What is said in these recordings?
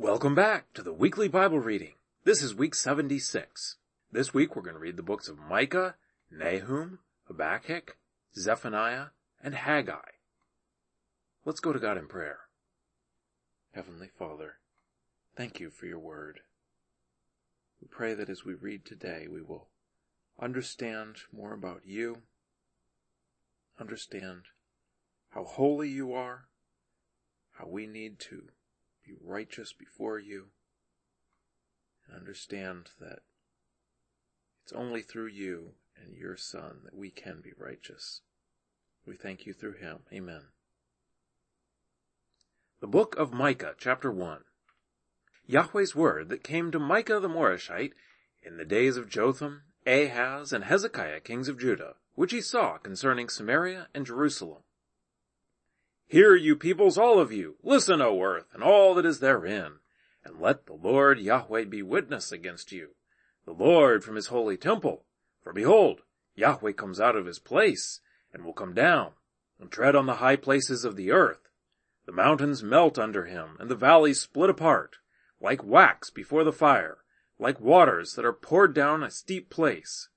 Welcome back to the weekly Bible reading. This is week 76. This week we're going to read the books of Micah, Nahum, Habakkuk, Zephaniah, and Haggai. Let's go to God in prayer. Heavenly Father, thank you for your word. We pray that as we read today, we will understand more about you, understand how holy you are, how we need to be righteous before you, and understand that it's only through you and your Son that we can be righteous. We thank you through him. Amen. The book of Micah, chapter 1. Yahweh's word that came to Micah the Morashtite in the days of Jotham, Ahaz, and Hezekiah, kings of Judah, which he saw concerning Samaria and Jerusalem. Hear you peoples, all of you, listen, O earth, and all that is therein, and let the Lord Yahweh be witness against you, the Lord from his holy temple. For behold, Yahweh comes out of his place, and will come down, and tread on the high places of the earth. The mountains melt under him, and the valleys split apart, like wax before the fire, like waters that are poured down a steep place.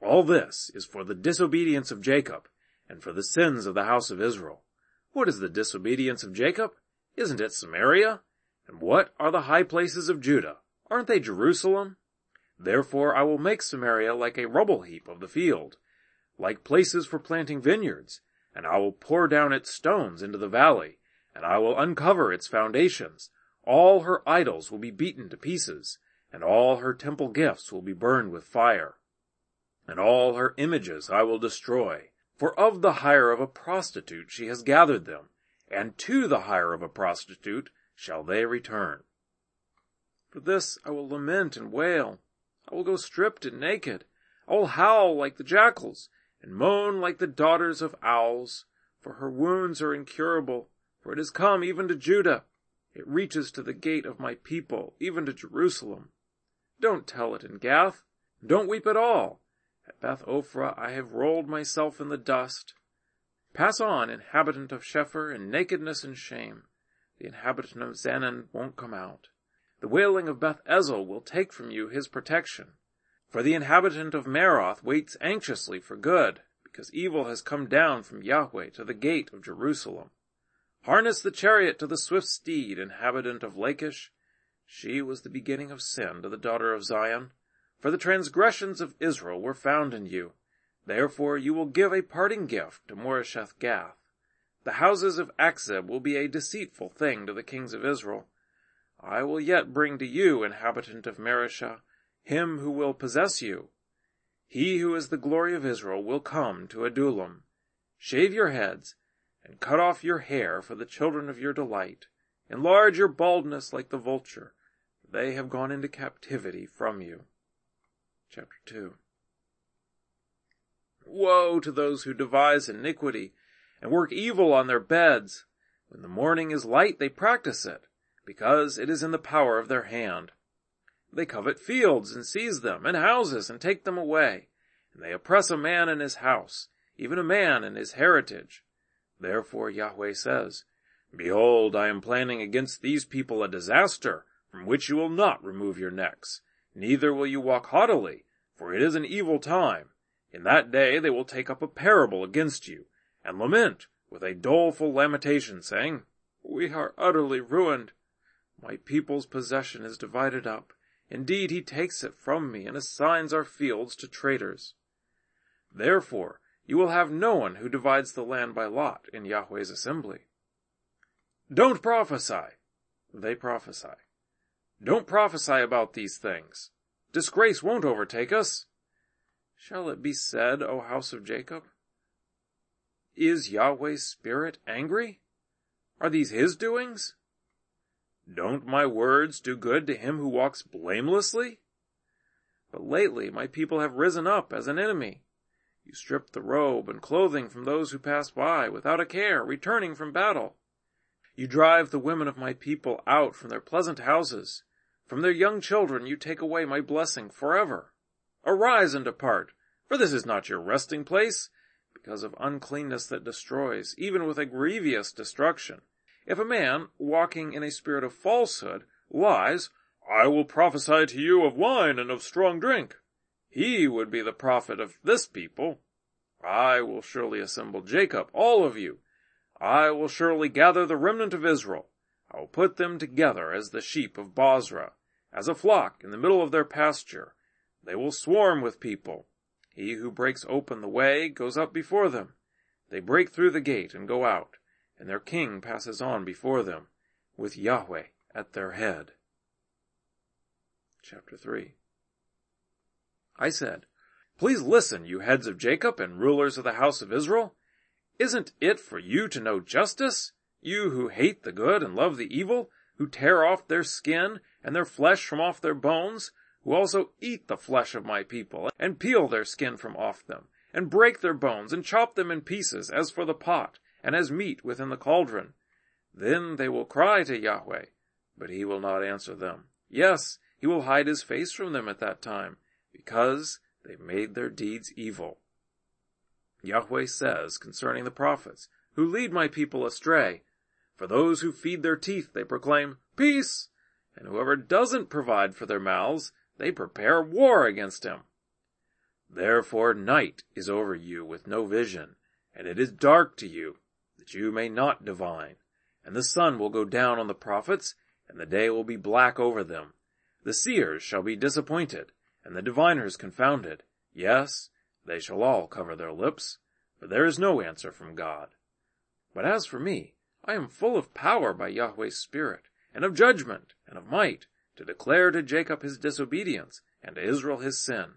All this is for the disobedience of Jacob, and for the sins of the house of Israel. What is the disobedience of Jacob? Isn't it Samaria? And what are the high places of Judah? Aren't they Jerusalem? Therefore I will make Samaria like a rubble heap of the field, like places for planting vineyards, and I will pour down its stones into the valley, and I will uncover its foundations. All her idols will be beaten to pieces, and all her temple gifts will be burned with fire. And all her images I will destroy, for of the hire of a prostitute she has gathered them, and to the hire of a prostitute shall they return. For this I will lament and wail. I will go stripped and naked. I will howl like the jackals, and moan like the daughters of owls. For her wounds are incurable, for it has come even to Judah. It reaches to the gate of my people, even to Jerusalem. Don't tell it in Gath. Don't weep at all. Beth Ophrah I have rolled myself in the dust. Pass on, inhabitant of Shaphir, in nakedness and shame. The inhabitant of Zaanan won't come out. The wailing of Beth Ezel will take from you his protection. For the inhabitant of Maroth waits anxiously for good, because evil has come down from Yahweh to the gate of Jerusalem. Harness the chariot to the swift steed, inhabitant of Lachish. She was the beginning of sin to the daughter of Zion. For the transgressions of Israel were found in you. Therefore you will give a parting gift to Moresheth Gath. The houses of Achzib will be a deceitful thing to the kings of Israel. I will yet bring to you, inhabitant of Mareshah, him who will possess you. He who is the glory of Israel will come to Adullam. Shave your heads, and cut off your hair for the children of your delight. Enlarge your baldness like the vulture, for they have gone into captivity from you chapter 2. Woe to those who devise iniquity and work evil on their beds. When the morning is light, they practice it, because it is in the power of their hand. They covet fields and seize them, and houses and take them away. And they oppress a man in his house, even a man in his heritage. Therefore Yahweh says, Behold, I am planning against these people a disaster, from which you will not remove your necks Neither will you walk haughtily, for it is an evil time. In that day they will take up a parable against you, and lament with a doleful lamentation, saying, We are utterly ruined. My people's possession is divided up. Indeed, he takes it from me and assigns our fields to traders. Therefore, you will have no one who divides the land by lot in Yahweh's assembly. Don't prophesy. They prophesy. Don't prophesy about these things. Disgrace won't overtake us. Shall it be said, O house of Jacob? Is Yahweh's spirit angry? Are these his doings? Don't my words do good to him who walks blamelessly? But lately my people have risen up as an enemy. You strip the robe and clothing from those who pass by without a care, returning from battle. You drive the women of my people out from their pleasant houses. From their young children you take away my blessing forever. Arise and depart, for this is not your resting place, because of uncleanness that destroys, even with a grievous destruction. If a man, walking in a spirit of falsehood, lies, I will prophesy to you of wine and of strong drink. He would be the prophet of this people. I will surely assemble Jacob, all of you. I will surely gather the remnant of Israel. I will put them together as the sheep of Bozrah, as a flock in the middle of their pasture. They will swarm with people. He who breaks open the way goes up before them. They break through the gate and go out, and their king passes on before them, with Yahweh at their head. Chapter 3 I said, Please listen, you heads of Jacob and rulers of the house of Israel. Isn't it for you to know justice? You who hate the good and love the evil, who tear off their skin and their flesh from off their bones, who also eat the flesh of my people, and peel their skin from off them, and break their bones, and chop them in pieces, as for the pot, and as meat within the cauldron. Then they will cry to Yahweh, but he will not answer them. Yes, he will hide his face from them at that time, because they made their deeds evil. Yahweh says concerning the prophets, who lead my people astray, for those who feed their teeth they proclaim peace, and whoever doesn't provide for their mouths, they prepare war against him. Therefore night is over you with no vision, and it is dark to you, that you may not divine. And the sun will go down on the prophets, and the day will be black over them. The seers shall be disappointed, and the diviners confounded. Yes, they shall all cover their lips, for there is no answer from God. But as for me, I am full of power by Yahweh's Spirit, and of judgment, and of might, to declare to Jacob his disobedience, and to Israel his sin.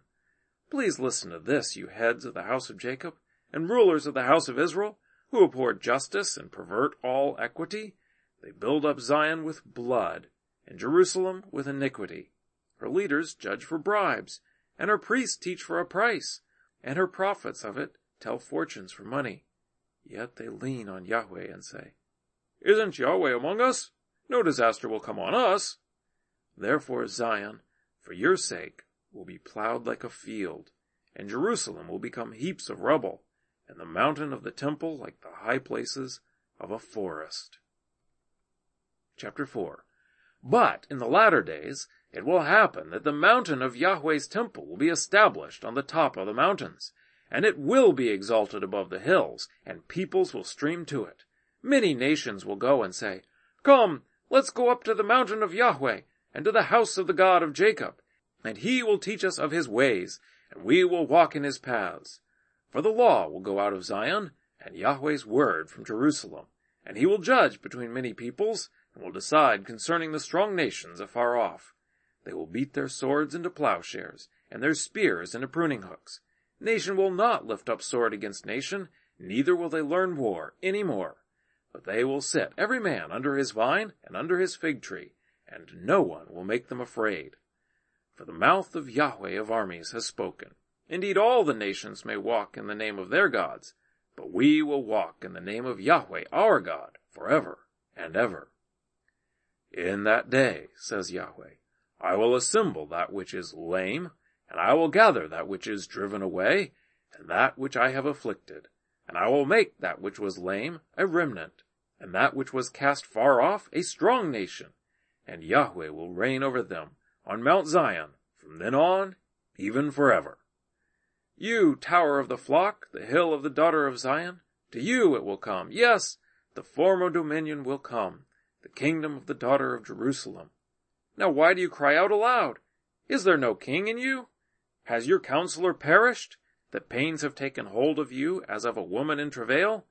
Please listen to this, you heads of the house of Jacob, and rulers of the house of Israel, who abhor justice and pervert all equity. They build up Zion with blood, and Jerusalem with iniquity. Her leaders judge for bribes, and her priests teach for a price, and her prophets of it tell fortunes for money. Yet they lean on Yahweh and say, Isn't Yahweh among us? No disaster will come on us. Therefore Zion, for your sake, will be plowed like a field, and Jerusalem will become heaps of rubble, and the mountain of the temple like the high places of a forest. Chapter 4 But in the latter days it will happen that the mountain of Yahweh's temple will be established on the top of the mountains, and it will be exalted above the hills, and peoples will stream to it. Many nations will go and say, Come, let's go up to the mountain of Yahweh, and to the house of the God of Jacob, and he will teach us of his ways, and we will walk in his paths. For the law will go out of Zion, and Yahweh's word from Jerusalem, and he will judge between many peoples, and will decide concerning the strong nations afar off. They will beat their swords into plowshares, and their spears into pruning hooks. Nation will not lift up sword against nation, neither will they learn war any more. But they will sit every man under his vine and under his fig tree, and no one will make them afraid. For the mouth of Yahweh of armies has spoken. Indeed, all the nations may walk in the name of their gods, but we will walk in the name of Yahweh our God forever and ever. In that day, says Yahweh, I will assemble that which is lame, and I will gather that which is driven away, and that which I have afflicted, and I will make that which was lame a remnant, and that which was cast far off a strong nation, and Yahweh will reign over them on Mount Zion from then on, even forever. You, tower of the flock, the hill of the daughter of Zion, to you it will come. Yes, the former dominion will come, the kingdom of the daughter of Jerusalem. Now why do you cry out aloud? Is there no king in you? Has your counselor perished, that pains have taken hold of you as of a woman in travail?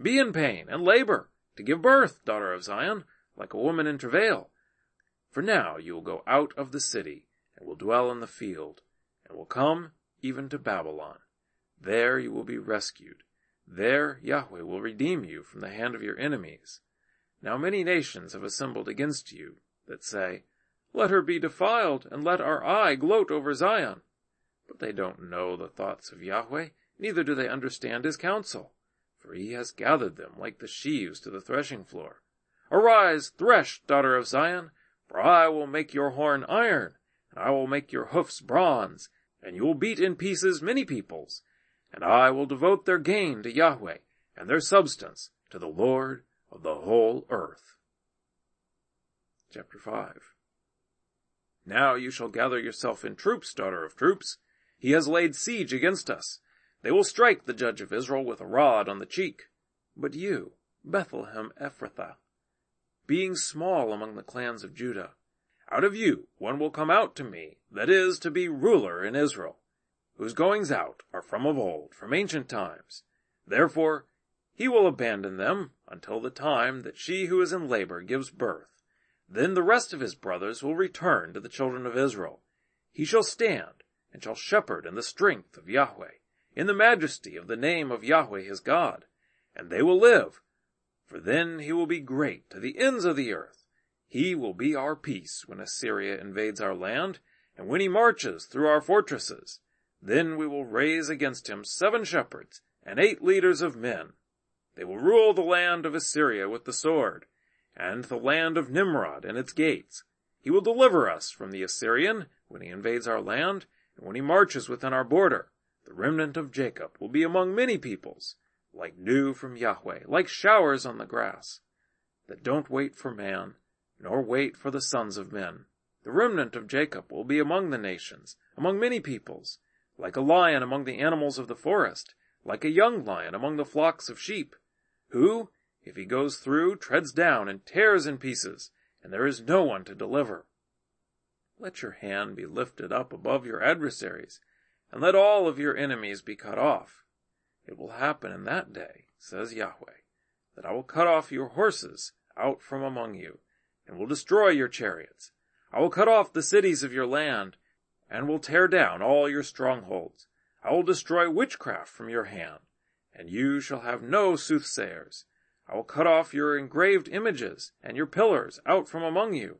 Be in pain and labor to give birth, daughter of Zion, like a woman in travail. For now you will go out of the city, and will dwell in the field, and will come even to Babylon. There you will be rescued. There Yahweh will redeem you from the hand of your enemies. Now many nations have assembled against you, that say, let her be defiled, and let our eye gloat over Zion. But they don't know the thoughts of Yahweh, neither do they understand his counsel. For he has gathered them like the sheaves to the threshing floor. Arise, thresh, daughter of Zion, for I will make your horn iron, and I will make your hoofs bronze, and you will beat in pieces many peoples, and I will devote their gain to Yahweh, and their substance to the Lord of the whole earth. Chapter 5 Now you shall gather yourself in troops, daughter of troops. He has laid siege against us. They will strike the judge of Israel with a rod on the cheek. But you, Bethlehem Ephrathah, being small among the clans of Judah, out of you one will come out to me, that is, to be ruler in Israel, whose goings out are from of old, from ancient times. Therefore he will abandon them until the time that she who is in labor gives birth. Then the rest of his brothers will return to the children of Israel. He shall stand and shall shepherd in the strength of Yahweh, in the majesty of the name of Yahweh his God, and they will live. For then he will be great to the ends of the earth. He will be our peace when Assyria invades our land, and when he marches through our fortresses. Then we will raise against him seven shepherds and eight leaders of men. They will rule the land of Assyria with the sword, and the land of Nimrod and its gates. He will deliver us from the Assyrian when he invades our land, and when he marches within our border. The remnant of Jacob will be among many peoples, like dew from Yahweh, like showers on the grass, that don't wait for man, nor wait for the sons of men. The remnant of Jacob will be among the nations, among many peoples, like a lion among the animals of the forest, like a young lion among the flocks of sheep, who, if he goes through, treads down and tears in pieces, and there is no one to deliver. Let your hand be lifted up above your adversaries, and let all of your enemies be cut off. It will happen in that day, says Yahweh, that I will cut off your horses out from among you, and will destroy your chariots. I will cut off the cities of your land, and will tear down all your strongholds. I will destroy witchcraft from your hand, and you shall have no soothsayers. I will cut off your engraved images and your pillars out from among you,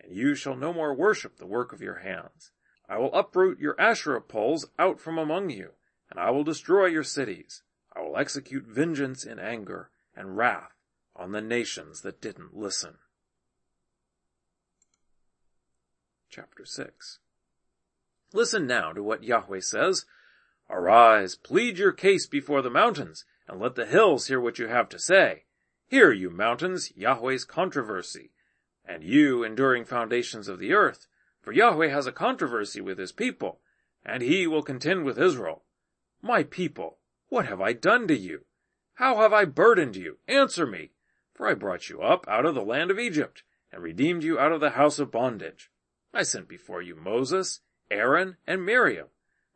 and you shall no more worship the work of your hands. I will uproot your Asherah poles out from among you, and I will destroy your cities. I will execute vengeance in anger and wrath on the nations that didn't listen. Chapter 6 Listen now to what Yahweh says Arise, plead your case before the mountains, and let the hills hear what you have to say. Hear, you mountains, Yahweh's controversy, and you enduring foundations of the earth, for Yahweh has a controversy with his people, and he will contend with Israel. My people, what have I done to you? How have I burdened you? Answer me, for I brought you up out of the land of Egypt, and redeemed you out of the house of bondage. I sent before you Moses, Aaron, and Miriam,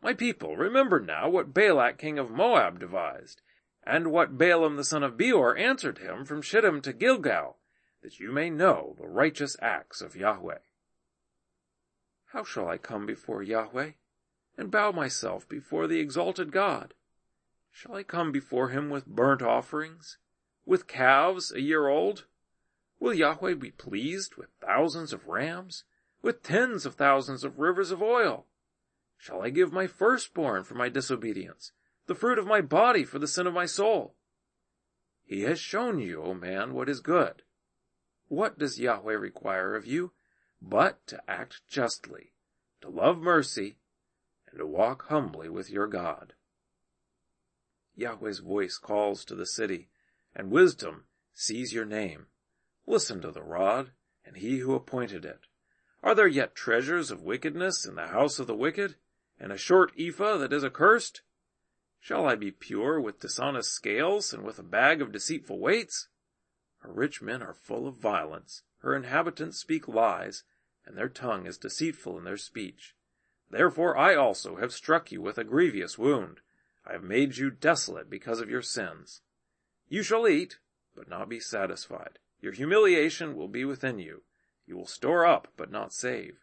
my people, remember now what Balak king of Moab devised, and what Balaam the son of Beor answered him from Shittim to Gilgal, that you may know the righteous acts of Yahweh. How shall I come before Yahweh, and bow myself before the exalted God? Shall I come before him with burnt offerings, with calves a year old? Will Yahweh be pleased with thousands of rams, with tens of thousands of rivers of oil? Shall I give my firstborn for my disobedience, the fruit of my body for the sin of my soul? He has shown you, O man, what is good. What does Yahweh require of you but to act justly, to love mercy, and to walk humbly with your God? Yahweh's voice calls to the city, and wisdom sees your name. Listen to the rod, and he who appointed it. Are there yet treasures of wickedness in the house of the wicked? and a short ephah that is accursed? Shall I be pure with dishonest scales and with a bag of deceitful weights? Her rich men are full of violence, her inhabitants speak lies, and their tongue is deceitful in their speech. Therefore I also have struck you with a grievous wound. I have made you desolate because of your sins. You shall eat, but not be satisfied. Your humiliation will be within you. You will store up, but not save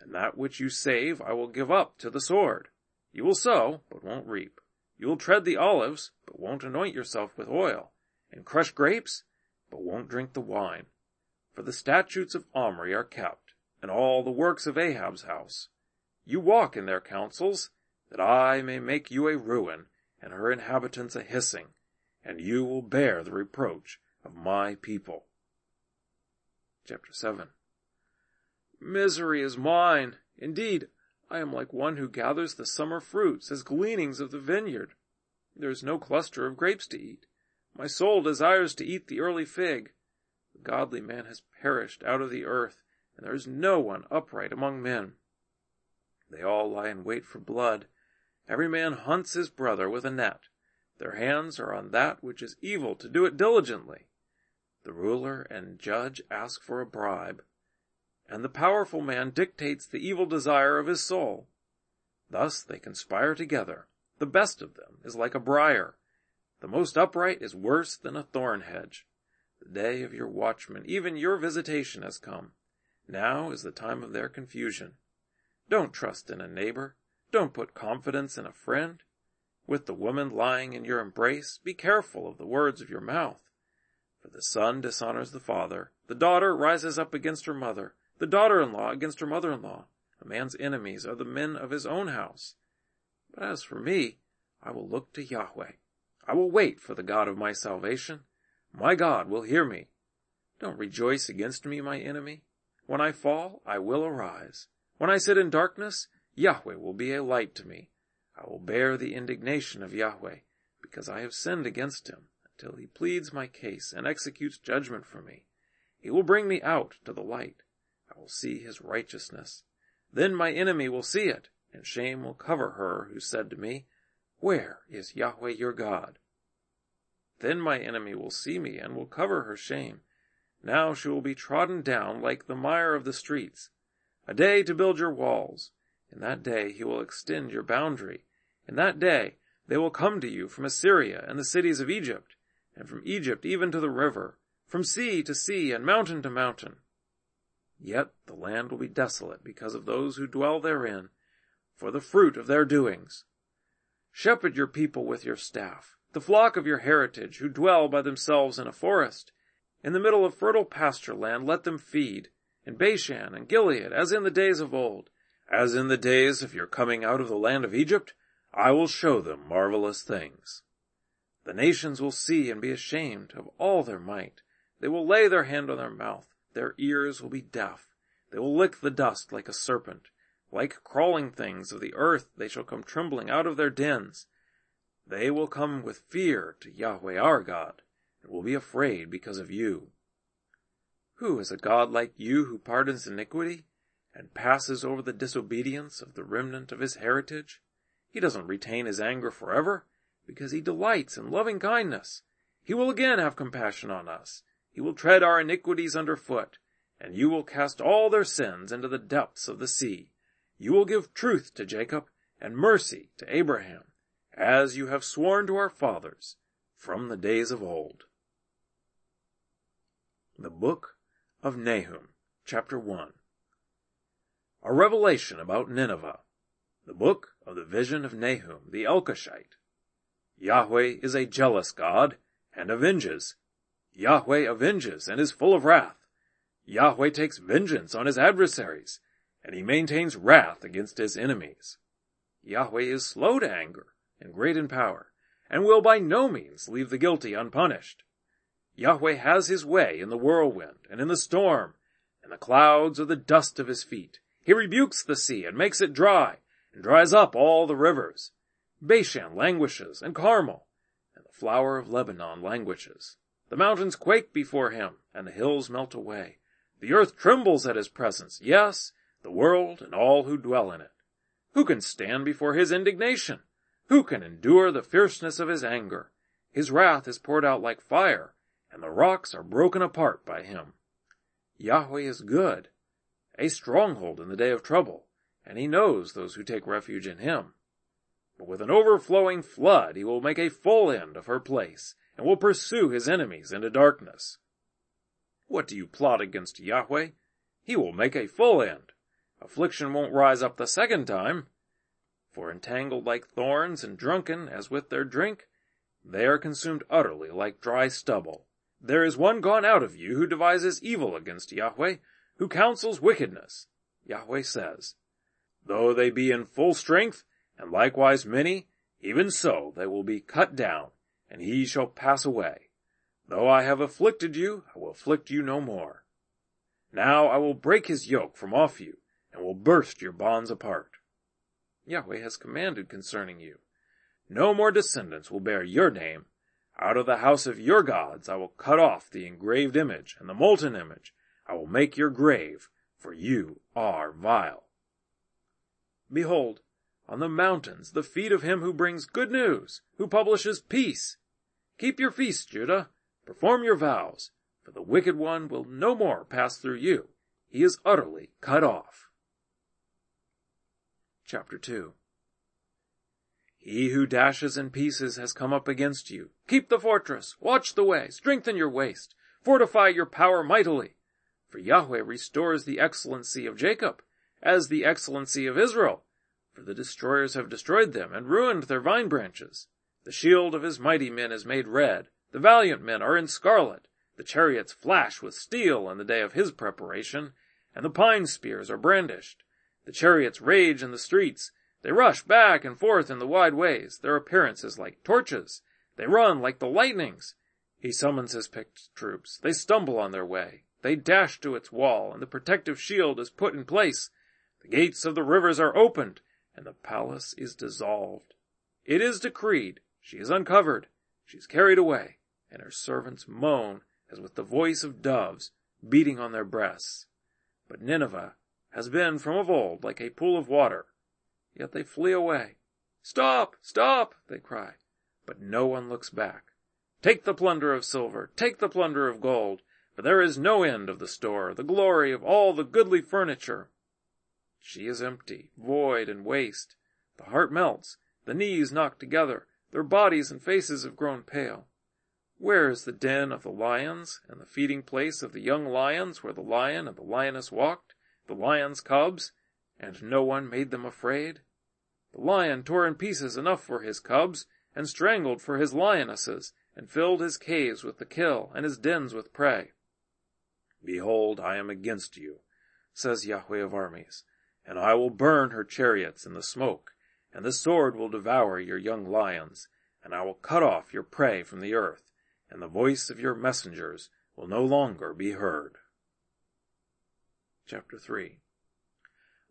and that which you save I will give up to the sword. You will sow, but won't reap. You will tread the olives, but won't anoint yourself with oil, and crush grapes, but won't drink the wine. For the statutes of Omri are kept, and all the works of Ahab's house. You walk in their counsels, that I may make you a ruin, and her inhabitants a hissing, and you will bear the reproach of my people. Chapter 7 Misery is mine. Indeed, I am like one who gathers the summer fruits as gleanings of the vineyard. There is no cluster of grapes to eat. My soul desires to eat the early fig. The godly man has perished out of the earth, and there is no one upright among men. They all lie in wait for blood. Every man hunts his brother with a net. Their hands are on that which is evil to do it diligently. The ruler and judge ask for a bribe, and the powerful man dictates the evil desire of his soul. Thus they conspire together. The best of them is like a briar. The most upright is worse than a thorn hedge. The day of your watchman, even your visitation has come. Now is the time of their confusion. Don't trust in a neighbor. Don't put confidence in a friend. With the woman lying in your embrace, be careful of the words of your mouth. For the son dishonors the father, the daughter rises up against her mother, the daughter-in-law against her mother-in-law. A man's enemies are the men of his own house. But as for me, I will look to Yahweh. I will wait for the God of my salvation. My God will hear me. Don't rejoice against me, my enemy. When I fall, I will arise. When I sit in darkness, Yahweh will be a light to me. I will bear the indignation of Yahweh, because I have sinned against him, until he pleads my case and executes judgment for me. He will bring me out to the light. I will see his righteousness. Then my enemy will see it, and shame will cover her who said to me, Where is Yahweh your God? Then my enemy will see me and will cover her shame. Now she will be trodden down like the mire of the streets. A day to build your walls. In that day he will extend your boundary. In that day they will come to you from Assyria and the cities of Egypt, and from Egypt even to the river, from sea to sea and mountain to mountain. Yet the land will be desolate because of those who dwell therein, for the fruit of their doings. Shepherd your people with your staff, the flock of your heritage, who dwell by themselves in a forest. In the middle of fertile pasture land let them feed, in Bashan and Gilead, as in the days of old. As in the days of your coming out of the land of Egypt, I will show them marvelous things. The nations will see and be ashamed of all their might. They will lay their hand on their mouth. Their ears will be deaf. They will lick the dust like a serpent. Like crawling things of the earth, they shall come trembling out of their dens. They will come with fear to Yahweh our God, and will be afraid because of you. Who is a God like you who pardons iniquity and passes over the disobedience of the remnant of his heritage? He doesn't retain his anger forever because he delights in loving kindness. He will again have compassion on us he will tread our iniquities under foot, and you will cast all their sins into the depths of the sea. You will give truth to Jacob and mercy to Abraham, as you have sworn to our fathers from the days of old. The Book of Nahum, Chapter 1 A revelation about Nineveh. The Book of the Vision of Nahum the Elkoshite. Yahweh is a jealous God and avenges Yahweh avenges and is full of wrath. Yahweh takes vengeance on his adversaries, and he maintains wrath against his enemies. Yahweh is slow to anger and great in power, and will by no means leave the guilty unpunished. Yahweh has his way in the whirlwind and in the storm, and the clouds are the dust of his feet. He rebukes the sea and makes it dry, and dries up all the rivers. Bashan languishes, and Carmel, and the flower of Lebanon languishes. The mountains quake before him, and the hills melt away. The earth trembles at his presence, yes, the world and all who dwell in it. Who can stand before his indignation? Who can endure the fierceness of his anger? His wrath is poured out like fire, and the rocks are broken apart by him. Yahweh is good, a stronghold in the day of trouble, and he knows those who take refuge in him. But with an overflowing flood he will make a full end of her place, and will pursue his enemies into darkness. What do you plot against Yahweh? He will make a full end. Affliction won't rise up the second time. For entangled like thorns and drunken as with their drink, they are consumed utterly like dry stubble. There is one gone out of you who devises evil against Yahweh, who counsels wickedness. Yahweh says, Though they be in full strength, and likewise many, even so they will be cut down, and he shall pass away. Though I have afflicted you, I will afflict you no more. Now I will break his yoke from off you, and will burst your bonds apart. Yahweh has commanded concerning you. No more descendants will bear your name. Out of the house of your gods I will cut off the engraved image and the molten image. I will make your grave for you are vile. Behold, on the mountains the feet of him who brings good news, who publishes peace. Keep your feast, Judah, perform your vows, for the wicked one will no more pass through you. He is utterly cut off. Chapter 2 He who dashes in pieces has come up against you. Keep the fortress, watch the way, strengthen your waist, fortify your power mightily. For Yahweh restores the excellency of Jacob, as the excellency of Israel for the destroyers have destroyed them and ruined their vine branches. The shield of his mighty men is made red. The valiant men are in scarlet. The chariots flash with steel in the day of his preparation, and the pine spears are brandished. The chariots rage in the streets. They rush back and forth in the wide ways. Their appearance is like torches. They run like the lightnings. He summons his picked troops. They stumble on their way. They dash to its wall, and the protective shield is put in place. The gates of the rivers are opened and the palace is dissolved. It is decreed, she is uncovered, she is carried away, and her servants moan as with the voice of doves beating on their breasts. But Nineveh has been from of old like a pool of water, yet they flee away. Stop! Stop! they cry, but no one looks back. Take the plunder of silver, take the plunder of gold, for there is no end of the store, the glory of all the goodly furniture. She is empty, void, and waste. The heart melts, the knees knock together, their bodies and faces have grown pale. Where is the den of the lions, and the feeding place of the young lions, where the lion and the lioness walked, the lion's cubs, and no one made them afraid? The lion tore in pieces enough for his cubs, and strangled for his lionesses, and filled his caves with the kill, and his dens with prey. Behold, I am against you, says Yahweh of armies and I will burn her chariots in the smoke, and the sword will devour your young lions, and I will cut off your prey from the earth, and the voice of your messengers will no longer be heard. Chapter 3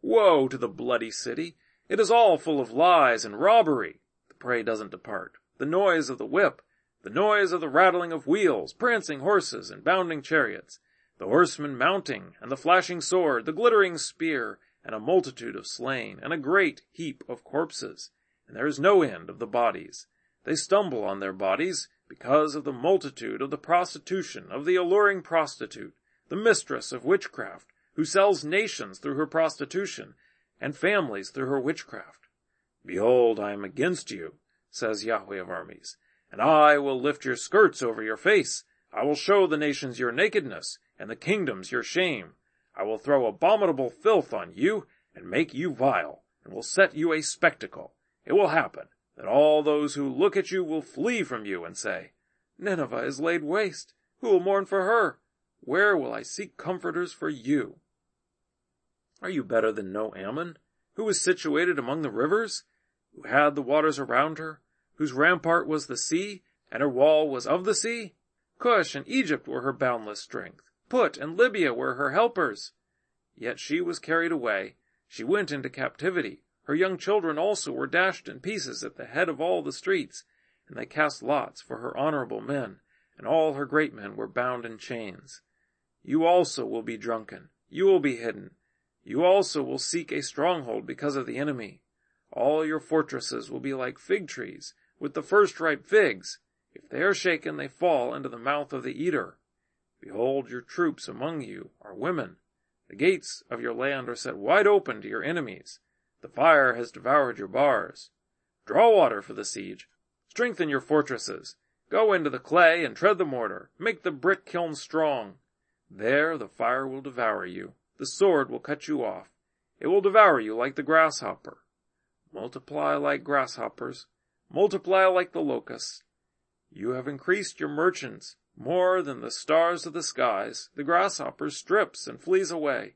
Woe to the bloody city! It is all full of lies and robbery. The prey doesn't depart. The noise of the whip, the noise of the rattling of wheels, prancing horses, and bounding chariots, the horsemen mounting, and the flashing sword, the glittering spear, and a multitude of slain, and a great heap of corpses, and there is no end of the bodies. They stumble on their bodies because of the multitude of the prostitution of the alluring prostitute, the mistress of witchcraft, who sells nations through her prostitution, and families through her witchcraft. Behold, I am against you, says Yahweh of armies, and I will lift your skirts over your face. I will show the nations your nakedness, and the kingdoms your shame. I will throw abominable filth on you and make you vile, and will set you a spectacle. It will happen that all those who look at you will flee from you and say, Nineveh is laid waste. Who will mourn for her? Where will I seek comforters for you? Are you better than No Ammon, who was situated among the rivers, who had the waters around her, whose rampart was the sea, and her wall was of the sea? Cush and Egypt were her boundless strength. Put and Libya were her helpers. Yet she was carried away. She went into captivity. Her young children also were dashed in pieces at the head of all the streets, and they cast lots for her honorable men, and all her great men were bound in chains. You also will be drunken. You will be hidden. You also will seek a stronghold because of the enemy. All your fortresses will be like fig trees, with the first ripe figs. If they are shaken, they fall into the mouth of the eater. Behold, your troops among you are women. The gates of your land are set wide open to your enemies. The fire has devoured your bars. Draw water for the siege. Strengthen your fortresses. Go into the clay and tread the mortar. Make the brick kiln strong. There the fire will devour you. The sword will cut you off. It will devour you like the grasshopper. Multiply like grasshoppers. Multiply like the locusts. You have increased your merchants more than the stars of the skies, the grasshopper strips and flees away.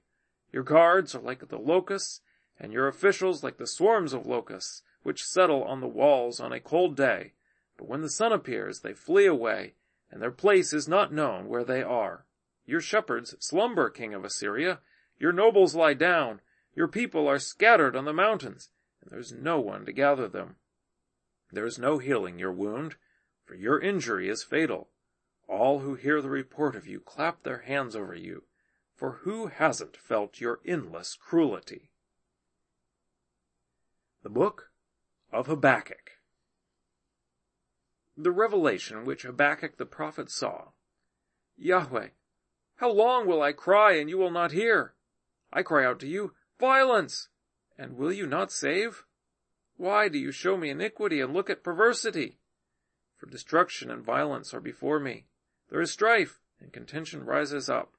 Your guards are like the locusts, and your officials like the swarms of locusts, which settle on the walls on a cold day. But when the sun appears, they flee away, and their place is not known where they are. Your shepherds slumber, king of Assyria. Your nobles lie down. Your people are scattered on the mountains, and there is no one to gather them. There is no healing your wound, for your injury is fatal. All who hear the report of you clap their hands over you, for who hasn't felt your endless cruelty? The Book of Habakkuk The revelation which Habakkuk the prophet saw. Yahweh, how long will I cry and you will not hear? I cry out to you, violence, and will you not save? Why do you show me iniquity and look at perversity? For destruction and violence are before me. There is strife, and contention rises up.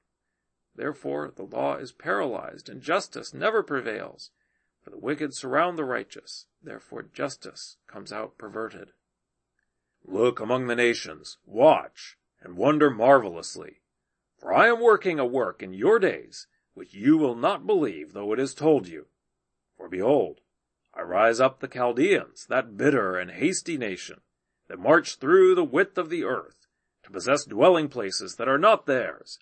Therefore the law is paralyzed, and justice never prevails. For the wicked surround the righteous, therefore justice comes out perverted. Look among the nations, watch, and wonder marvelously. For I am working a work in your days, which you will not believe though it is told you. For behold, I rise up the Chaldeans, that bitter and hasty nation, that march through the width of the earth, to possess dwelling places that are not theirs.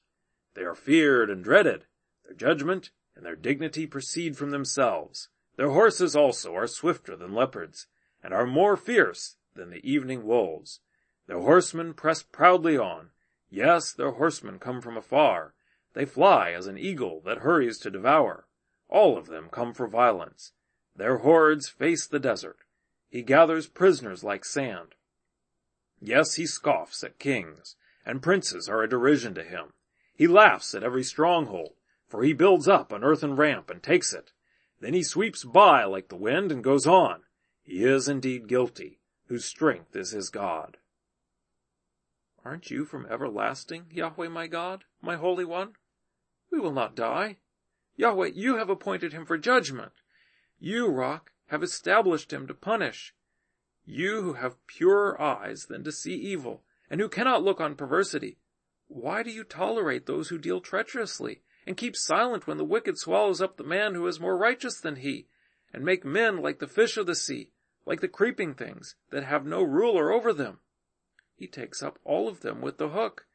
They are feared and dreaded. Their judgment and their dignity proceed from themselves. Their horses also are swifter than leopards, and are more fierce than the evening wolves. Their horsemen press proudly on. Yes, their horsemen come from afar. They fly as an eagle that hurries to devour. All of them come for violence. Their hordes face the desert. He gathers prisoners like sand. Yes, he scoffs at kings, and princes are a derision to him. He laughs at every stronghold, for he builds up an earthen ramp and takes it. Then he sweeps by like the wind and goes on. He is indeed guilty, whose strength is his God. Aren't you from everlasting, Yahweh my God, my Holy One? We will not die. Yahweh, you have appointed him for judgment. You, Rock, have established him to punish. You who have purer eyes than to see evil, and who cannot look on perversity, why do you tolerate those who deal treacherously, and keep silent when the wicked swallows up the man who is more righteous than he, and make men like the fish of the sea, like the creeping things that have no ruler over them? He takes up all of them with the hook.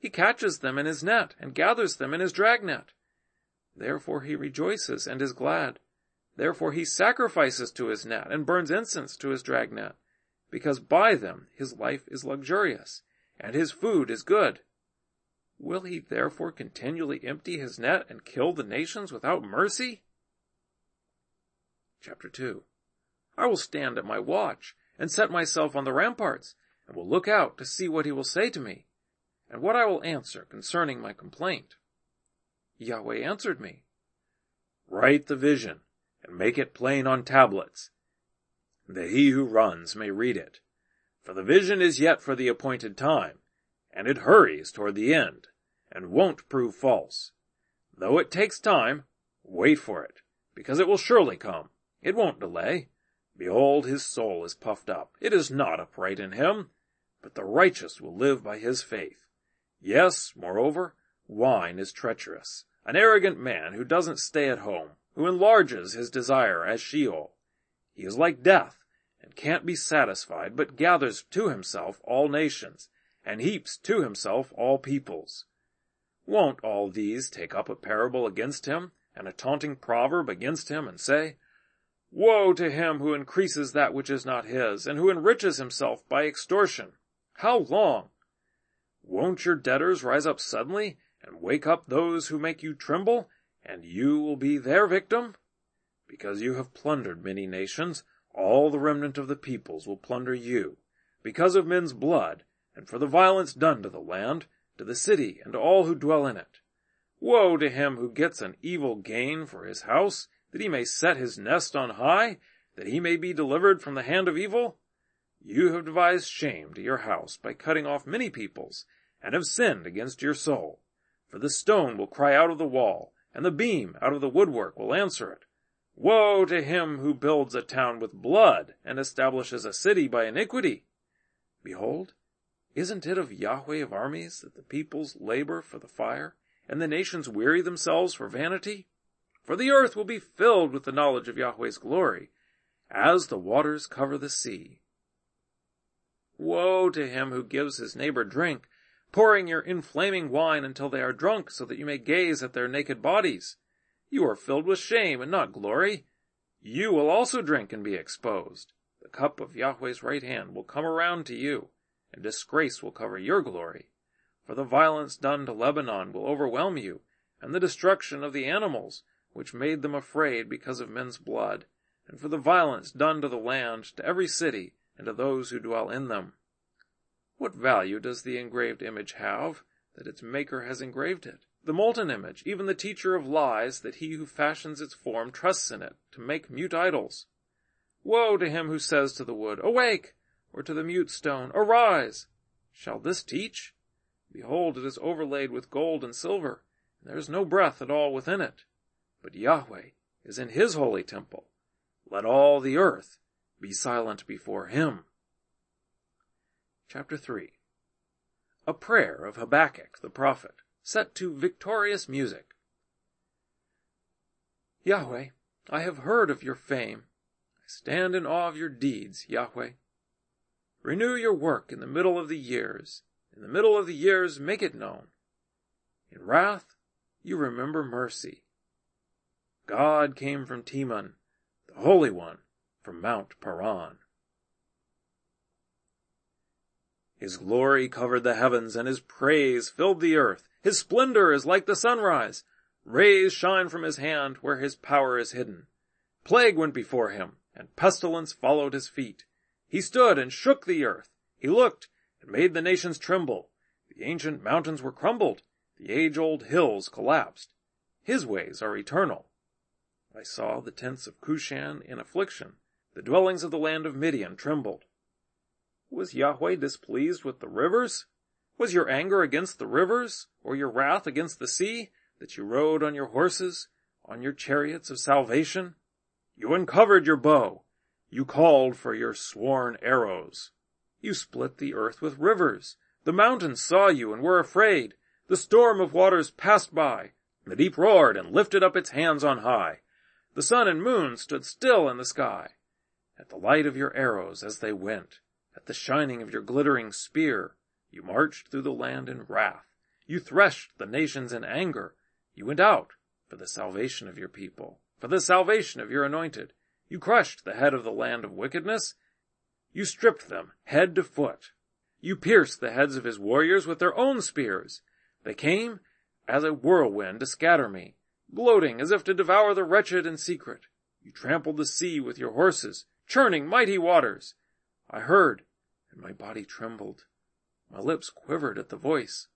He catches them in his net and gathers them in his dragnet. Therefore he rejoices and is glad. Therefore he sacrifices to his net and burns incense to his dragnet, because by them his life is luxurious, and his food is good. Will he therefore continually empty his net and kill the nations without mercy? Chapter 2 I will stand at my watch, and set myself on the ramparts, and will look out to see what he will say to me, and what I will answer concerning my complaint. Yahweh answered me, Write the vision and make it plain on tablets, that he who runs may read it. For the vision is yet for the appointed time, and it hurries toward the end, and won't prove false. Though it takes time, wait for it, because it will surely come. It won't delay. Behold, his soul is puffed up. It is not upright in him, but the righteous will live by his faith. Yes, moreover, wine is treacherous. An arrogant man who doesn't stay at home who enlarges his desire as Sheol. He is like death, and can't be satisfied, but gathers to himself all nations, and heaps to himself all peoples. Won't all these take up a parable against him, and a taunting proverb against him, and say, Woe to him who increases that which is not his, and who enriches himself by extortion. How long? Won't your debtors rise up suddenly, and wake up those who make you tremble, and you will be their victim? Because you have plundered many nations, all the remnant of the peoples will plunder you, because of men's blood, and for the violence done to the land, to the city, and to all who dwell in it. Woe to him who gets an evil gain for his house, that he may set his nest on high, that he may be delivered from the hand of evil? You have devised shame to your house by cutting off many peoples, and have sinned against your soul. For the stone will cry out of the wall, and the beam out of the woodwork will answer it. Woe to him who builds a town with blood and establishes a city by iniquity. Behold, isn't it of Yahweh of armies that the peoples labor for the fire and the nations weary themselves for vanity? For the earth will be filled with the knowledge of Yahweh's glory as the waters cover the sea. Woe to him who gives his neighbor drink pouring your inflaming wine until they are drunk so that you may gaze at their naked bodies. You are filled with shame and not glory. You will also drink and be exposed. The cup of Yahweh's right hand will come around to you, and disgrace will cover your glory. For the violence done to Lebanon will overwhelm you, and the destruction of the animals, which made them afraid because of men's blood, and for the violence done to the land, to every city, and to those who dwell in them. What value does the engraved image have, that its maker has engraved it? The molten image, even the teacher of lies, that he who fashions its form trusts in it, to make mute idols. Woe to him who says to the wood, Awake! or to the mute stone, Arise! Shall this teach? Behold, it is overlaid with gold and silver, and there is no breath at all within it. But Yahweh is in his holy temple. Let all the earth be silent before him. Chapter 3 A prayer of Habakkuk the prophet, set to victorious music. Yahweh, I have heard of your fame. I stand in awe of your deeds, Yahweh. Renew your work in the middle of the years. In the middle of the years, make it known. In wrath, you remember mercy. God came from Teman, the Holy One from Mount Paran. His glory covered the heavens and his praise filled the earth. His splendor is like the sunrise. Rays shine from his hand where his power is hidden. Plague went before him and pestilence followed his feet. He stood and shook the earth. He looked and made the nations tremble. The ancient mountains were crumbled. The age-old hills collapsed. His ways are eternal. I saw the tents of Cushan in affliction. The dwellings of the land of Midian trembled. Was Yahweh displeased with the rivers? Was your anger against the rivers, or your wrath against the sea, that you rode on your horses, on your chariots of salvation? You uncovered your bow. You called for your sworn arrows. You split the earth with rivers. The mountains saw you and were afraid. The storm of waters passed by. The deep roared and lifted up its hands on high. The sun and moon stood still in the sky. At the light of your arrows as they went, at the shining of your glittering spear, you marched through the land in wrath. You threshed the nations in anger. You went out for the salvation of your people, for the salvation of your anointed. You crushed the head of the land of wickedness. You stripped them head to foot. You pierced the heads of his warriors with their own spears. They came as a whirlwind to scatter me, gloating as if to devour the wretched in secret. You trampled the sea with your horses, churning mighty waters. I heard, and my body trembled. My lips quivered at the voice.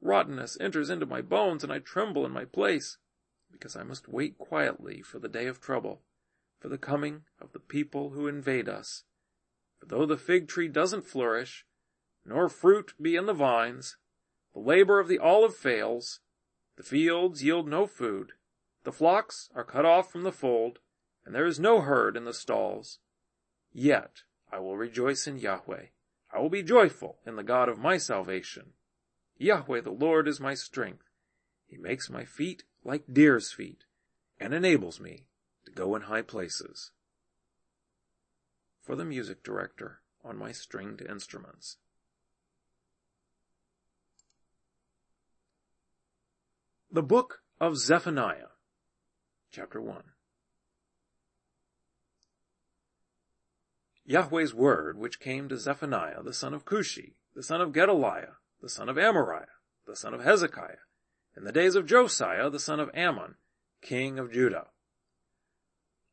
Rottenness enters into my bones, and I tremble in my place, because I must wait quietly for the day of trouble, for the coming of the people who invade us. For though the fig tree doesn't flourish, nor fruit be in the vines, the labor of the olive fails, the fields yield no food, the flocks are cut off from the fold, and there is no herd in the stalls. Yet I will rejoice in Yahweh. I will be joyful in the God of my salvation. Yahweh the Lord is my strength. He makes my feet like deer's feet and enables me to go in high places. For the music director on my stringed instruments. The Book of Zephaniah, Chapter 1 Yahweh's word which came to Zephaniah the son of Cushi, the son of Gedaliah, the son of Amariah, the son of Hezekiah, in the days of Josiah the son of Amon, king of Judah.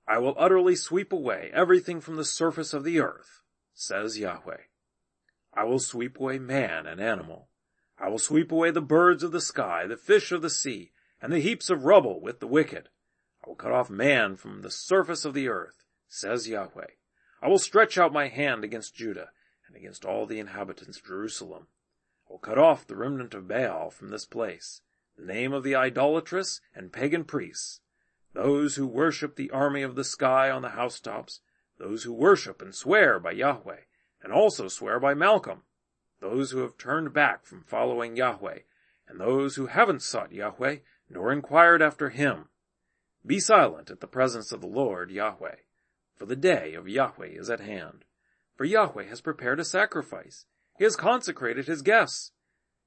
I will utterly sweep away everything from the surface of the earth, says Yahweh. I will sweep away man and animal. I will sweep away the birds of the sky, the fish of the sea, and the heaps of rubble with the wicked. I will cut off man from the surface of the earth, says Yahweh. I will stretch out my hand against Judah and against all the inhabitants of Jerusalem. I will cut off the remnant of Baal from this place, the name of the idolatrous and pagan priests, those who worship the army of the sky on the housetops, those who worship and swear by Yahweh, and also swear by Malcham, those who have turned back from following Yahweh, and those who haven't sought Yahweh, nor inquired after him. Be silent at the presence of the Lord Yahweh for the day of Yahweh is at hand. For Yahweh has prepared a sacrifice. He has consecrated his guests.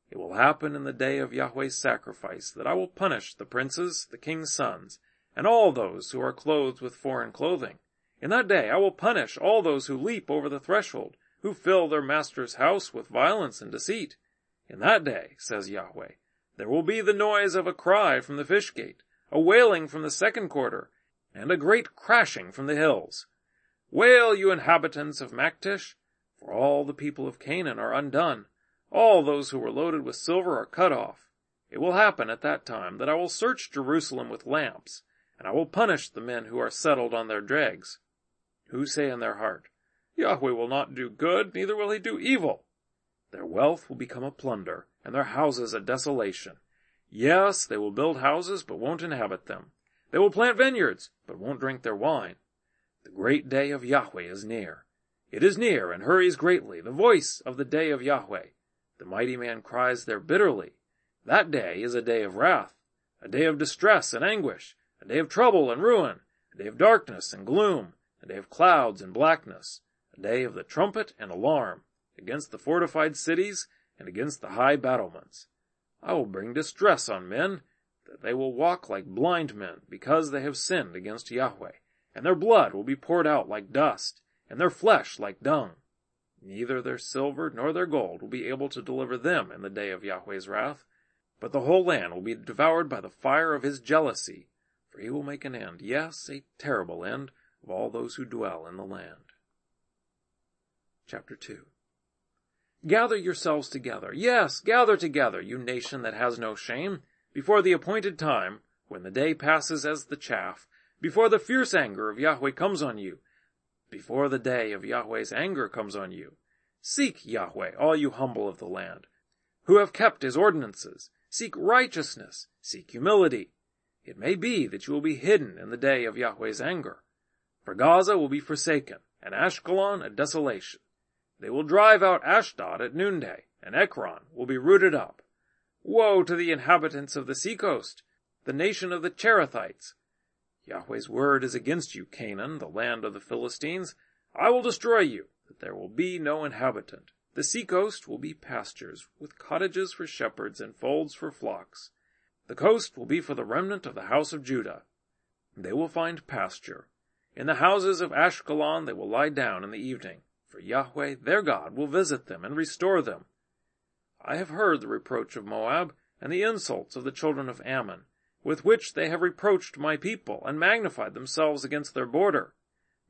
It will happen in the day of Yahweh's sacrifice that I will punish the princes, the king's sons, and all those who are clothed with foreign clothing. In that day I will punish all those who leap over the threshold, who fill their master's house with violence and deceit. In that day, says Yahweh, There will be the noise of a cry from the fish gate, a wailing from the second quarter, and a great crashing from the hills. Wail, you inhabitants of Maktesh, for all the people of Canaan are undone. All those who were loaded with silver are cut off. It will happen at that time that I will search Jerusalem with lamps, and I will punish the men who are settled on their dregs, who say in their heart, Yahweh will not do good, neither will he do evil. Their wealth will become a plunder, and their houses a desolation. Yes, they will build houses, but won't inhabit them. They will plant vineyards, but won't drink their wine. The great day of Yahweh is near. It is near and hurries greatly, the voice of the day of Yahweh. The mighty man cries there bitterly. That day is a day of wrath, a day of distress and anguish, a day of trouble and ruin, a day of darkness and gloom, a day of clouds and blackness, a day of the trumpet and alarm, against the fortified cities and against the high battlements. I will bring distress on men, they will walk like blind men, because they have sinned against Yahweh, and their blood will be poured out like dust, and their flesh like dung. Neither their silver nor their gold will be able to deliver them in the day of Yahweh's wrath, but the whole land will be devoured by the fire of his jealousy, for he will make an end, yes, a terrible end, of all those who dwell in the land. Chapter 2 Gather yourselves together. Yes, gather together, you nation that has no shame, before the appointed time, when the day passes as the chaff, before the fierce anger of Yahweh comes on you, before the day of Yahweh's anger comes on you. Seek Yahweh, all you humble of the land, who have kept his ordinances. Seek righteousness. Seek humility. It may be that you will be hidden in the day of Yahweh's anger. For Gaza will be forsaken, and Ashkelon a desolation. They will drive out Ashdod at noonday, and Ekron will be rooted up. Woe to the inhabitants of the seacoast, the nation of the Cherethites. Yahweh's word is against you, Canaan, the land of the Philistines. I will destroy you, that there will be no inhabitant. The seacoast will be pastures, with cottages for shepherds and folds for flocks. The coast will be for the remnant of the house of Judah. They will find pasture. In the houses of Ashkelon they will lie down in the evening for Yahweh their God will visit them and restore them. I have heard the reproach of Moab and the insults of the children of Ammon, with which they have reproached my people and magnified themselves against their border.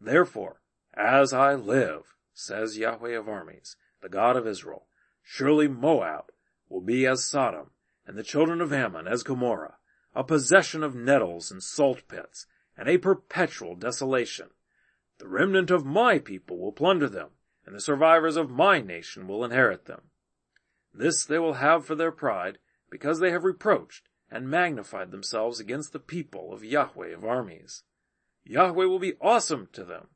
Therefore, as I live, says Yahweh of armies, the God of Israel, surely Moab will be as Sodom, and the children of Ammon as Gomorrah, a possession of nettles and salt pits, and a perpetual desolation. The remnant of my people will plunder them, and the survivors of my nation will inherit them. This they will have for their pride, because they have reproached and magnified themselves against the people of Yahweh of armies. Yahweh will be awesome to them,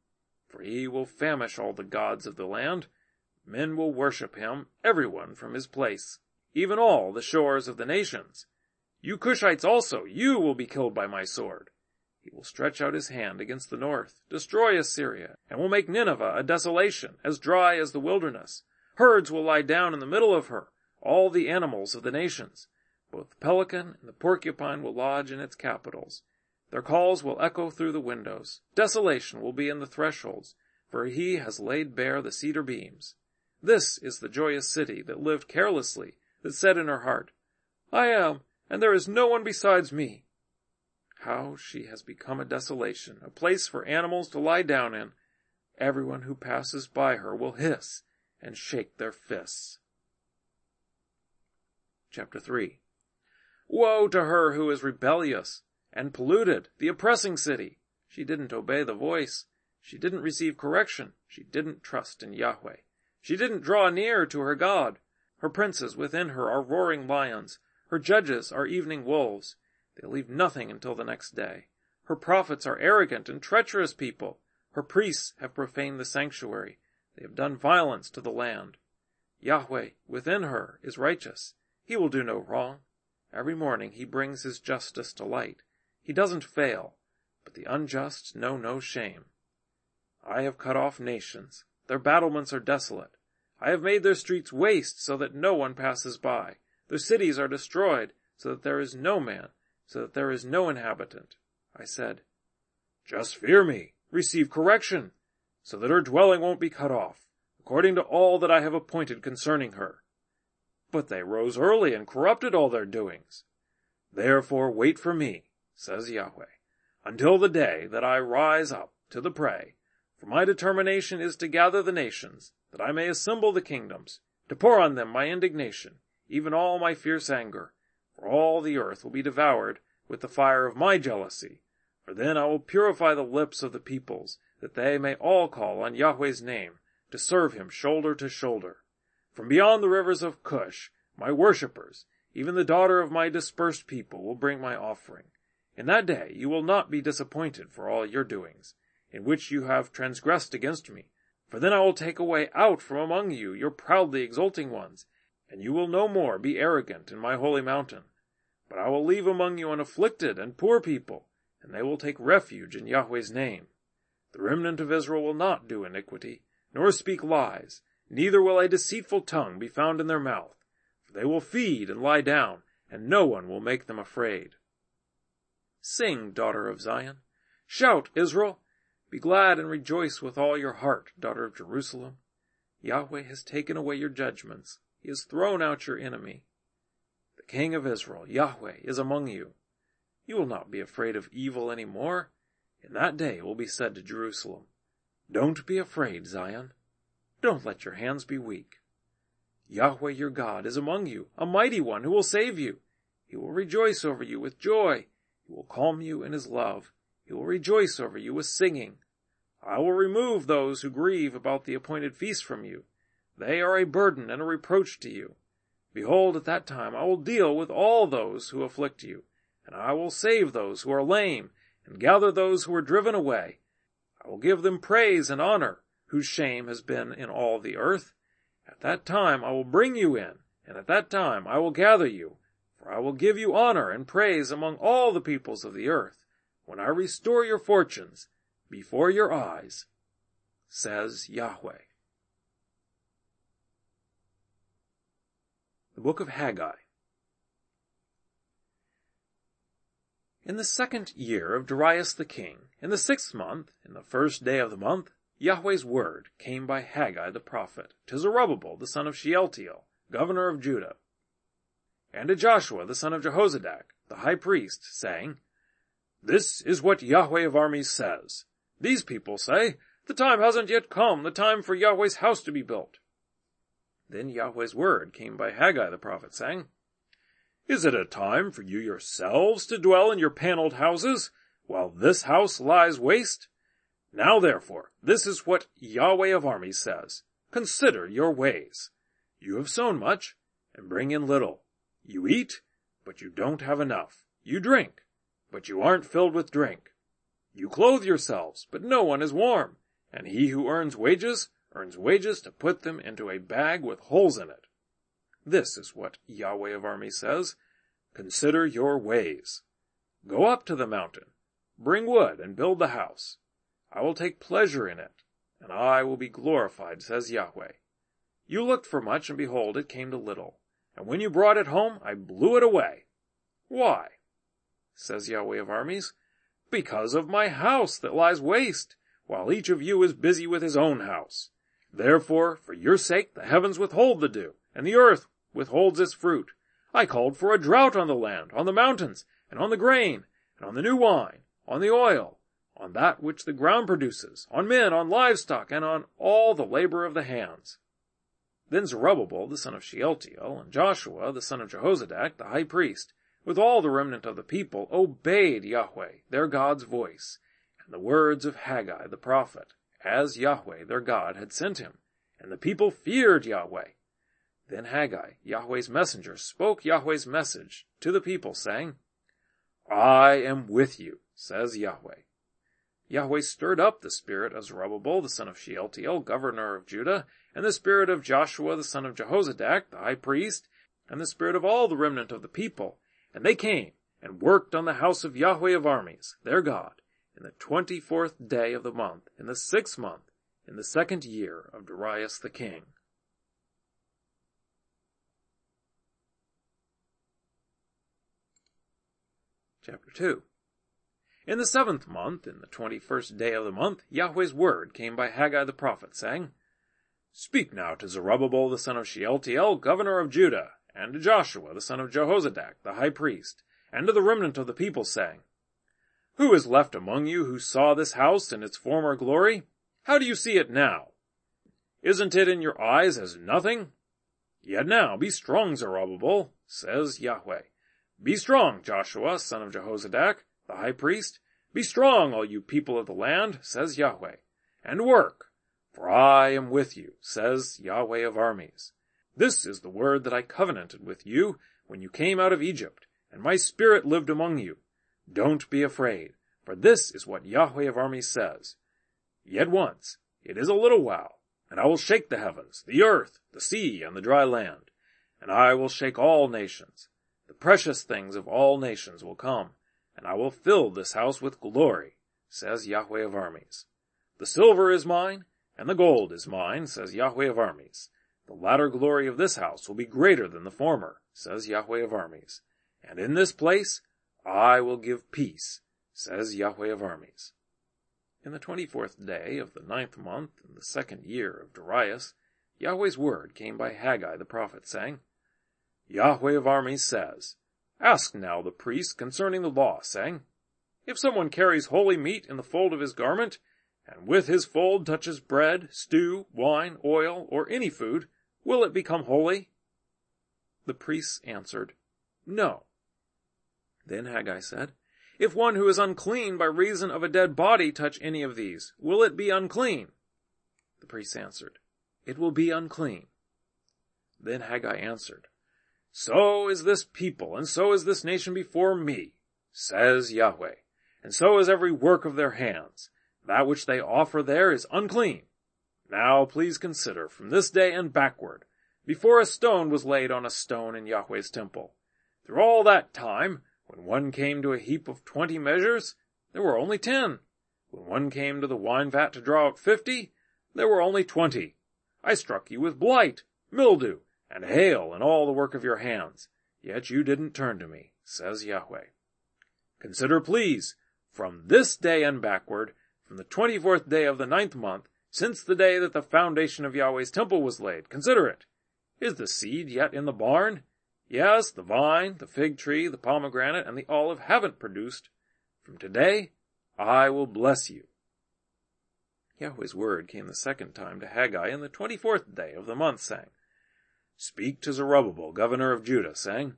for he will famish all the gods of the land. Men will worship him, everyone from his place, even all the shores of the nations. You Cushites also, you will be killed by my sword. He will stretch out his hand against the north, destroy Assyria, and will make Nineveh a desolation, as dry as the wilderness. Herds will lie down in the middle of her, all the animals of the nations. Both the pelican and the porcupine will lodge in its capitals. Their calls will echo through the windows. Desolation will be in the thresholds, for he has laid bare the cedar beams. This is the joyous city that lived carelessly, that said in her heart, I am, and there is no one besides me. How she has become a desolation, a place for animals to lie down in. Everyone who passes by her will hiss and shake their fists. Chapter 3 Woe to her who is rebellious and polluted, the oppressing city. She didn't obey the voice. She didn't receive correction. She didn't trust in Yahweh. She didn't draw near to her God. Her princes within her are roaring lions. Her judges are evening wolves. They leave nothing until the next day. Her prophets are arrogant and treacherous people. Her priests have profaned the sanctuary. They have done violence to the land. Yahweh within her is righteous. He will do no wrong. Every morning he brings his justice to light. He doesn't fail, but the unjust know no shame. I have cut off nations. Their battlements are desolate. I have made their streets waste so that no one passes by. Their cities are destroyed so that there is no man so that there is no inhabitant. I said, Just fear me, receive correction, so that her dwelling won't be cut off, according to all that I have appointed concerning her. But they rose early and corrupted all their doings. Therefore wait for me, says Yahweh, until the day that I rise up to the prey. For my determination is to gather the nations, that I may assemble the kingdoms, to pour on them my indignation, even all my fierce anger. For all the earth will be devoured with the fire of my jealousy. For then I will purify the lips of the peoples, that they may all call on Yahweh's name, to serve him shoulder to shoulder. From beyond the rivers of Cush, my worshippers, even the daughter of my dispersed people, will bring my offering. In that day you will not be disappointed for all your doings, in which you have transgressed against me. For then I will take away out from among you your proudly exulting ones, and you will no more be arrogant in my holy mountain. But I will leave among you an afflicted and poor people, and they will take refuge in Yahweh's name. The remnant of Israel will not do iniquity, nor speak lies, neither will a deceitful tongue be found in their mouth. For they will feed and lie down, and no one will make them afraid. Sing, daughter of Zion. Shout, Israel. Be glad and rejoice with all your heart, daughter of Jerusalem. Yahweh has taken away your judgments. He has thrown out your enemy. The King of Israel, Yahweh, is among you. You will not be afraid of evil any more. In that day will be said to Jerusalem, don't be afraid, Zion. Don't let your hands be weak. Yahweh your God is among you, a mighty one who will save you. He will rejoice over you with joy. He will calm you in his love. He will rejoice over you with singing. I will remove those who grieve about the appointed feast from you. They are a burden and a reproach to you. Behold, at that time I will deal with all those who afflict you, and I will save those who are lame, and gather those who are driven away, I will give them praise and honor, whose shame has been in all the earth. At that time I will bring you in, and at that time I will gather you, for I will give you honor and praise among all the peoples of the earth, when I restore your fortunes before your eyes, says Yahweh. The Book of Haggai In the second year of Darius the king, in the sixth month, in the first day of the month, Yahweh's word came by Haggai the prophet to Zerubbabel the son of Shealtiel, governor of Judah, and to Joshua the son of Jehozadak, the high priest, saying, This is what Yahweh of armies says. These people say, The time hasn't yet come, the time for Yahweh's house to be built. Then Yahweh's word came by Haggai the prophet, saying, is it a time for you yourselves to dwell in your paneled houses, while this house lies waste? Now therefore, this is what Yahweh of armies says. Consider your ways. You have sown much, and bring in little. You eat, but you don't have enough. You drink, but you aren't filled with drink. You clothe yourselves, but no one is warm, and he who earns wages, earns wages to put them into a bag with holes in it. This is what Yahweh of armies says. Consider your ways. Go up to the mountain. Bring wood and build the house. I will take pleasure in it, and I will be glorified, says Yahweh. You looked for much, and behold, it came to little. And when you brought it home, I blew it away. Why? says Yahweh of armies. Because of my house that lies waste, while each of you is busy with his own house. Therefore, for your sake, the heavens withhold the dew, and the earth withholds its fruit. I called for a drought on the land, on the mountains, and on the grain, and on the new wine, on the oil, on that which the ground produces, on men, on livestock, and on all the labor of the hands. Then Zerubbabel the son of Shealtiel, and Joshua the son of Jehozadak the high priest, with all the remnant of the people, obeyed Yahweh, their God's voice, and the words of Haggai the prophet, as Yahweh their God had sent him. And the people feared Yahweh, then Haggai, Yahweh's messenger, spoke Yahweh's message to the people, saying, I am with you, says Yahweh. Yahweh stirred up the spirit of Zerubbabel, the son of Shealtiel, governor of Judah, and the spirit of Joshua, the son of Jehozadak, the high priest, and the spirit of all the remnant of the people. And they came and worked on the house of Yahweh of armies, their God, in the twenty-fourth day of the month, in the sixth month, in the second year of Darius the king. Chapter 2 In the seventh month, in the twenty-first day of the month, Yahweh's word came by Haggai the prophet, saying, Speak now to Zerubbabel the son of Shealtiel, governor of Judah, and to Joshua the son of Jehozadak, the high priest, and to the remnant of the people, saying, Who is left among you who saw this house in its former glory? How do you see it now? Isn't it in your eyes as nothing? Yet now be strong, Zerubbabel, says Yahweh. Be strong, Joshua, son of Jehozadak, the high priest. Be strong, all you people of the land, says Yahweh, and work, for I am with you, says Yahweh of armies. This is the word that I covenanted with you when you came out of Egypt, and my spirit lived among you. Don't be afraid, for this is what Yahweh of armies says. Yet once, it is a little while, and I will shake the heavens, the earth, the sea, and the dry land, and I will shake all nations. The precious things of all nations will come, and I will fill this house with glory, says Yahweh of armies. The silver is mine, and the gold is mine, says Yahweh of armies. The latter glory of this house will be greater than the former, says Yahweh of armies. And in this place I will give peace, says Yahweh of armies. In the twenty-fourth day of the ninth month in the second year of Darius, Yahweh's word came by Haggai the prophet, saying, Yahweh of armies says, Ask now the priest concerning the law, saying, If someone carries holy meat in the fold of his garment, and with his fold touches bread, stew, wine, oil, or any food, will it become holy? The priests answered, No. Then Haggai said, If one who is unclean by reason of a dead body touch any of these, will it be unclean? The priests answered, It will be unclean. Then Haggai answered, So is this people, and so is this nation before me, says Yahweh, and so is every work of their hands that which they offer there is unclean. Now please consider from this day and backward, before a stone was laid on a stone in Yahweh's temple. Through all that time, when one came to a heap of twenty measures, there were only ten. When one came to the wine vat to draw out fifty, there were only twenty. I struck you with blight, mildew, and hail and all the work of your hands, yet you didn't turn to me, says Yahweh. Consider please, from this day and backward, from the twenty-fourth day of the ninth month, since the day that the foundation of Yahweh's temple was laid. Consider it. Is the seed yet in the barn? Yes, the vine, the fig tree, the pomegranate, and the olive haven't produced. From today, I will bless you. Yahweh's word came the second time to Haggai in the twenty-fourth day of the month, saying, Speak to Zerubbabel, governor of Judah, saying,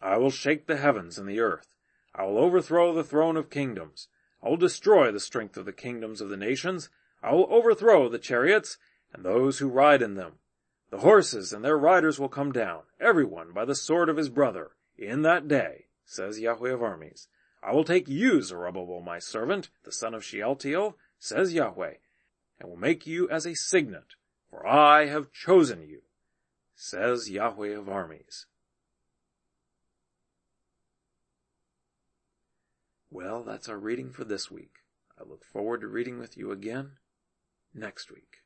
I will shake the heavens and the earth. I will overthrow the throne of kingdoms. I will destroy the strength of the kingdoms of the nations. I will overthrow the chariots and those who ride in them. The horses and their riders will come down, every one by the sword of his brother, in that day, says Yahweh of armies. I will take you, Zerubbabel, my servant, the son of Shealtiel, says Yahweh, and will make you as a signet, for I have chosen you, says Yahweh of armies. Well, that's our reading for this week. I look forward to reading with you again next week.